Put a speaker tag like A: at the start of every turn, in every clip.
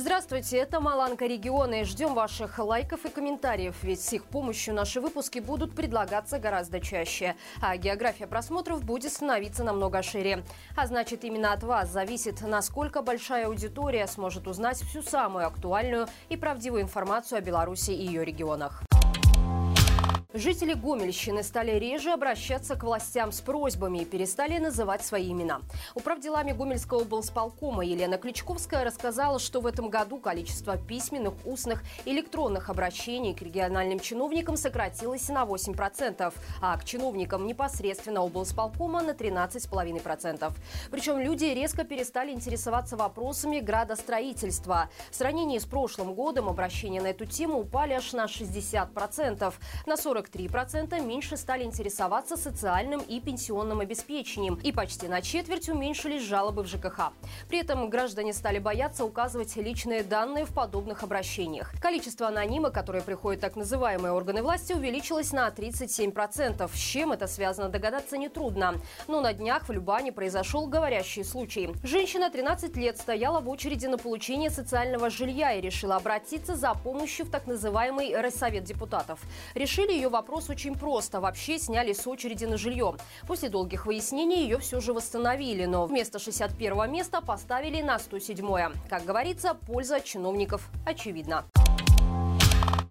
A: Здравствуйте, это Маланка регионы. Ждем ваших лайков и комментариев, ведь с их помощью наши выпуски будут предлагаться гораздо чаще. А география просмотров будет становиться намного шире. А значит, именно от вас зависит, насколько большая аудитория сможет узнать всю самую актуальную и правдивую информацию о Беларуси и ее регионах. Жители Гомельщины стали реже обращаться к властям с просьбами и перестали называть свои имена. Управделами Гомельского облсполкома Елена Кличковская рассказала, что в этом году количество письменных, устных, электронных обращений к региональным чиновникам сократилось на 8%, а к чиновникам непосредственно облсполкома на 13,5%. Причем люди резко перестали интересоваться вопросами градостроительства. В сравнении с прошлым годом обращения на эту тему упали аж на 60%. На 40 43% меньше стали интересоваться социальным и пенсионным обеспечением. И почти на четверть уменьшились жалобы в ЖКХ. При этом граждане стали бояться указывать личные данные в подобных обращениях. Количество анонима, которые приходят так называемые органы власти, увеличилось на 37%. С чем это связано, догадаться нетрудно. Но на днях в Любане произошел говорящий случай. Женщина 13 лет стояла в очереди на получение социального жилья и решила обратиться за помощью в так называемый Райсовет депутатов. Решили ее вопрос очень просто. Вообще сняли с очереди на жилье. После долгих выяснений ее все же восстановили, но вместо 61 места поставили на 107 -е. Как говорится, польза чиновников очевидна.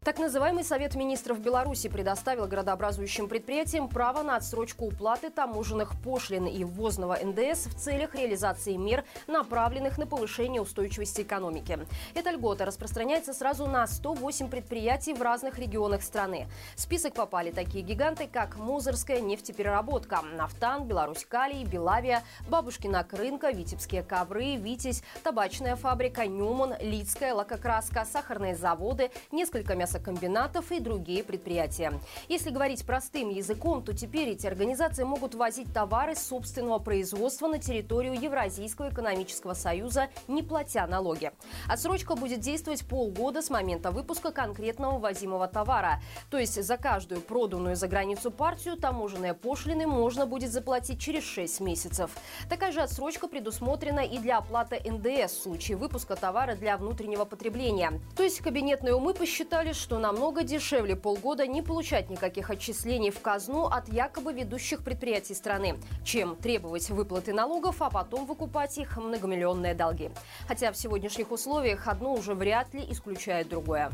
A: Так называемый Совет министров Беларуси предоставил городообразующим предприятиям право на отсрочку уплаты таможенных пошлин и ввозного НДС в целях реализации мер, направленных на повышение устойчивости экономики. Эта льгота распространяется сразу на 108 предприятий в разных регионах страны. В список попали такие гиганты, как Музырская нефтепереработка, Нафтан, Беларусь Калий, Белавия, Бабушкина Крынка, Витебские ковры, Витязь, табачная фабрика, Нюман, Лицкая, лакокраска, сахарные заводы, несколько мясо мясокомбинатов и другие предприятия. Если говорить простым языком, то теперь эти организации могут возить товары собственного производства на территорию Евразийского экономического союза, не платя налоги. Отсрочка будет действовать полгода с момента выпуска конкретного возимого товара. То есть за каждую проданную за границу партию таможенные пошлины можно будет заплатить через 6 месяцев. Такая же отсрочка предусмотрена и для оплаты НДС в случае выпуска товара для внутреннего потребления. То есть кабинетные умы посчитали, что что намного дешевле полгода не получать никаких отчислений в казну от якобы ведущих предприятий страны, чем требовать выплаты налогов, а потом выкупать их многомиллионные долги. Хотя в сегодняшних условиях одно уже вряд ли исключает другое.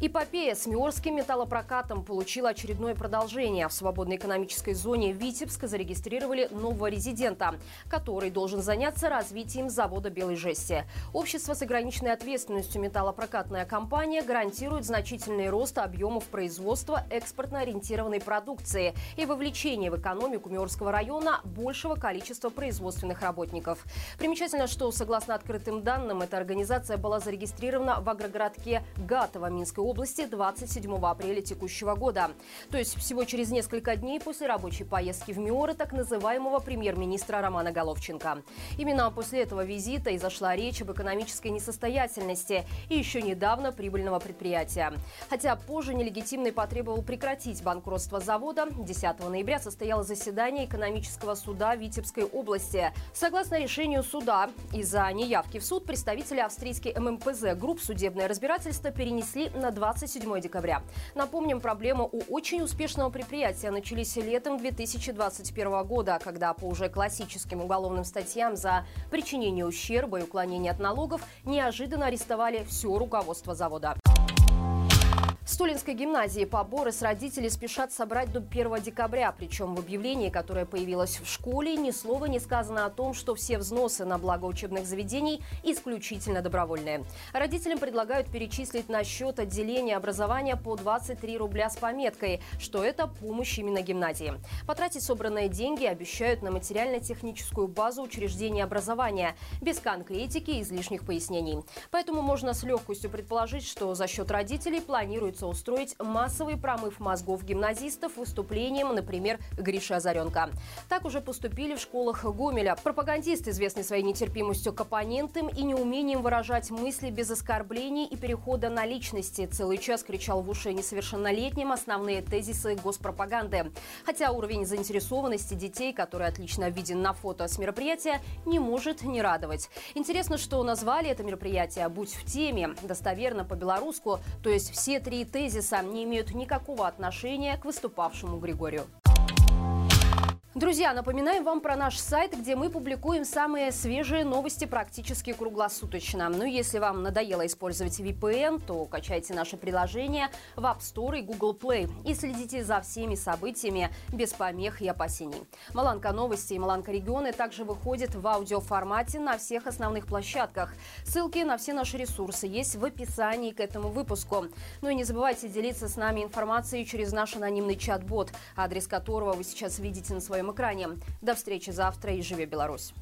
A: Эпопея с Миорским металлопрокатом получила очередное продолжение. В свободной экономической зоне Витебска зарегистрировали нового резидента, который должен заняться развитием завода белой жести. Общество с ограниченной ответственностью металлопрокатная компания гарантирует значительный рост объемов производства экспортно-ориентированной продукции и вовлечение в экономику Миорского района большего количества производственных работников. Примечательно, что, согласно открытым данным, эта организация была зарегистрирована в агрогородке Гатово Минской области 27 апреля текущего года. То есть всего через несколько дней после рабочей поездки в Миоры так называемого премьер-министра Романа Головченко. Именно после этого визита и зашла речь об экономической несостоятельности и еще недавно прибыльного предприятия. Хотя позже нелегитимный потребовал прекратить банкротство завода, 10 ноября состоялось заседание экономического суда Витебской области. Согласно решению суда, из-за неявки в суд представители австрийской ММПЗ групп судебное разбирательство перенесли на 27 декабря. Напомним, проблемы у очень успешного предприятия начались летом 2021 года, когда по уже классическим уголовным статьям за причинение ущерба и уклонение от налогов неожиданно арестовали все руководство завода. В Столинской гимназии поборы с родителей спешат собрать до 1 декабря. Причем в объявлении, которое появилось в школе, ни слова не сказано о том, что все взносы на благо учебных заведений исключительно добровольные. Родителям предлагают перечислить на счет отделения образования по 23 рубля с пометкой, что это помощь именно гимназии. Потратить собранные деньги обещают на материально-техническую базу учреждения образования, без конкретики и излишних пояснений. Поэтому можно с легкостью предположить, что за счет родителей планируется устроить массовый промыв мозгов гимназистов выступлением, например, Гриши Озаренко. Так уже поступили в школах Гомеля. Пропагандист, известный своей нетерпимостью к оппонентам и неумением выражать мысли без оскорблений и перехода на личности, целый час кричал в уши несовершеннолетним основные тезисы госпропаганды. Хотя уровень заинтересованности детей, который отлично виден на фото с мероприятия, не может не радовать. Интересно, что назвали это мероприятие «Будь в теме», достоверно по-белоруску, то есть все три тезиса не имеют никакого отношения к выступавшему Григорию. Друзья, напоминаем вам про наш сайт, где мы публикуем самые свежие новости практически круглосуточно. Ну, если вам надоело использовать VPN, то качайте наше приложение в App Store и Google Play и следите за всеми событиями без помех и опасений. Маланка новости и Маланка регионы также выходят в аудиоформате на всех основных площадках. Ссылки на все наши ресурсы есть в описании к этому выпуску. Ну и не забывайте делиться с нами информацией через наш анонимный чат-бот, адрес которого вы сейчас видите на своем экране. До встречи завтра и живи Беларусь!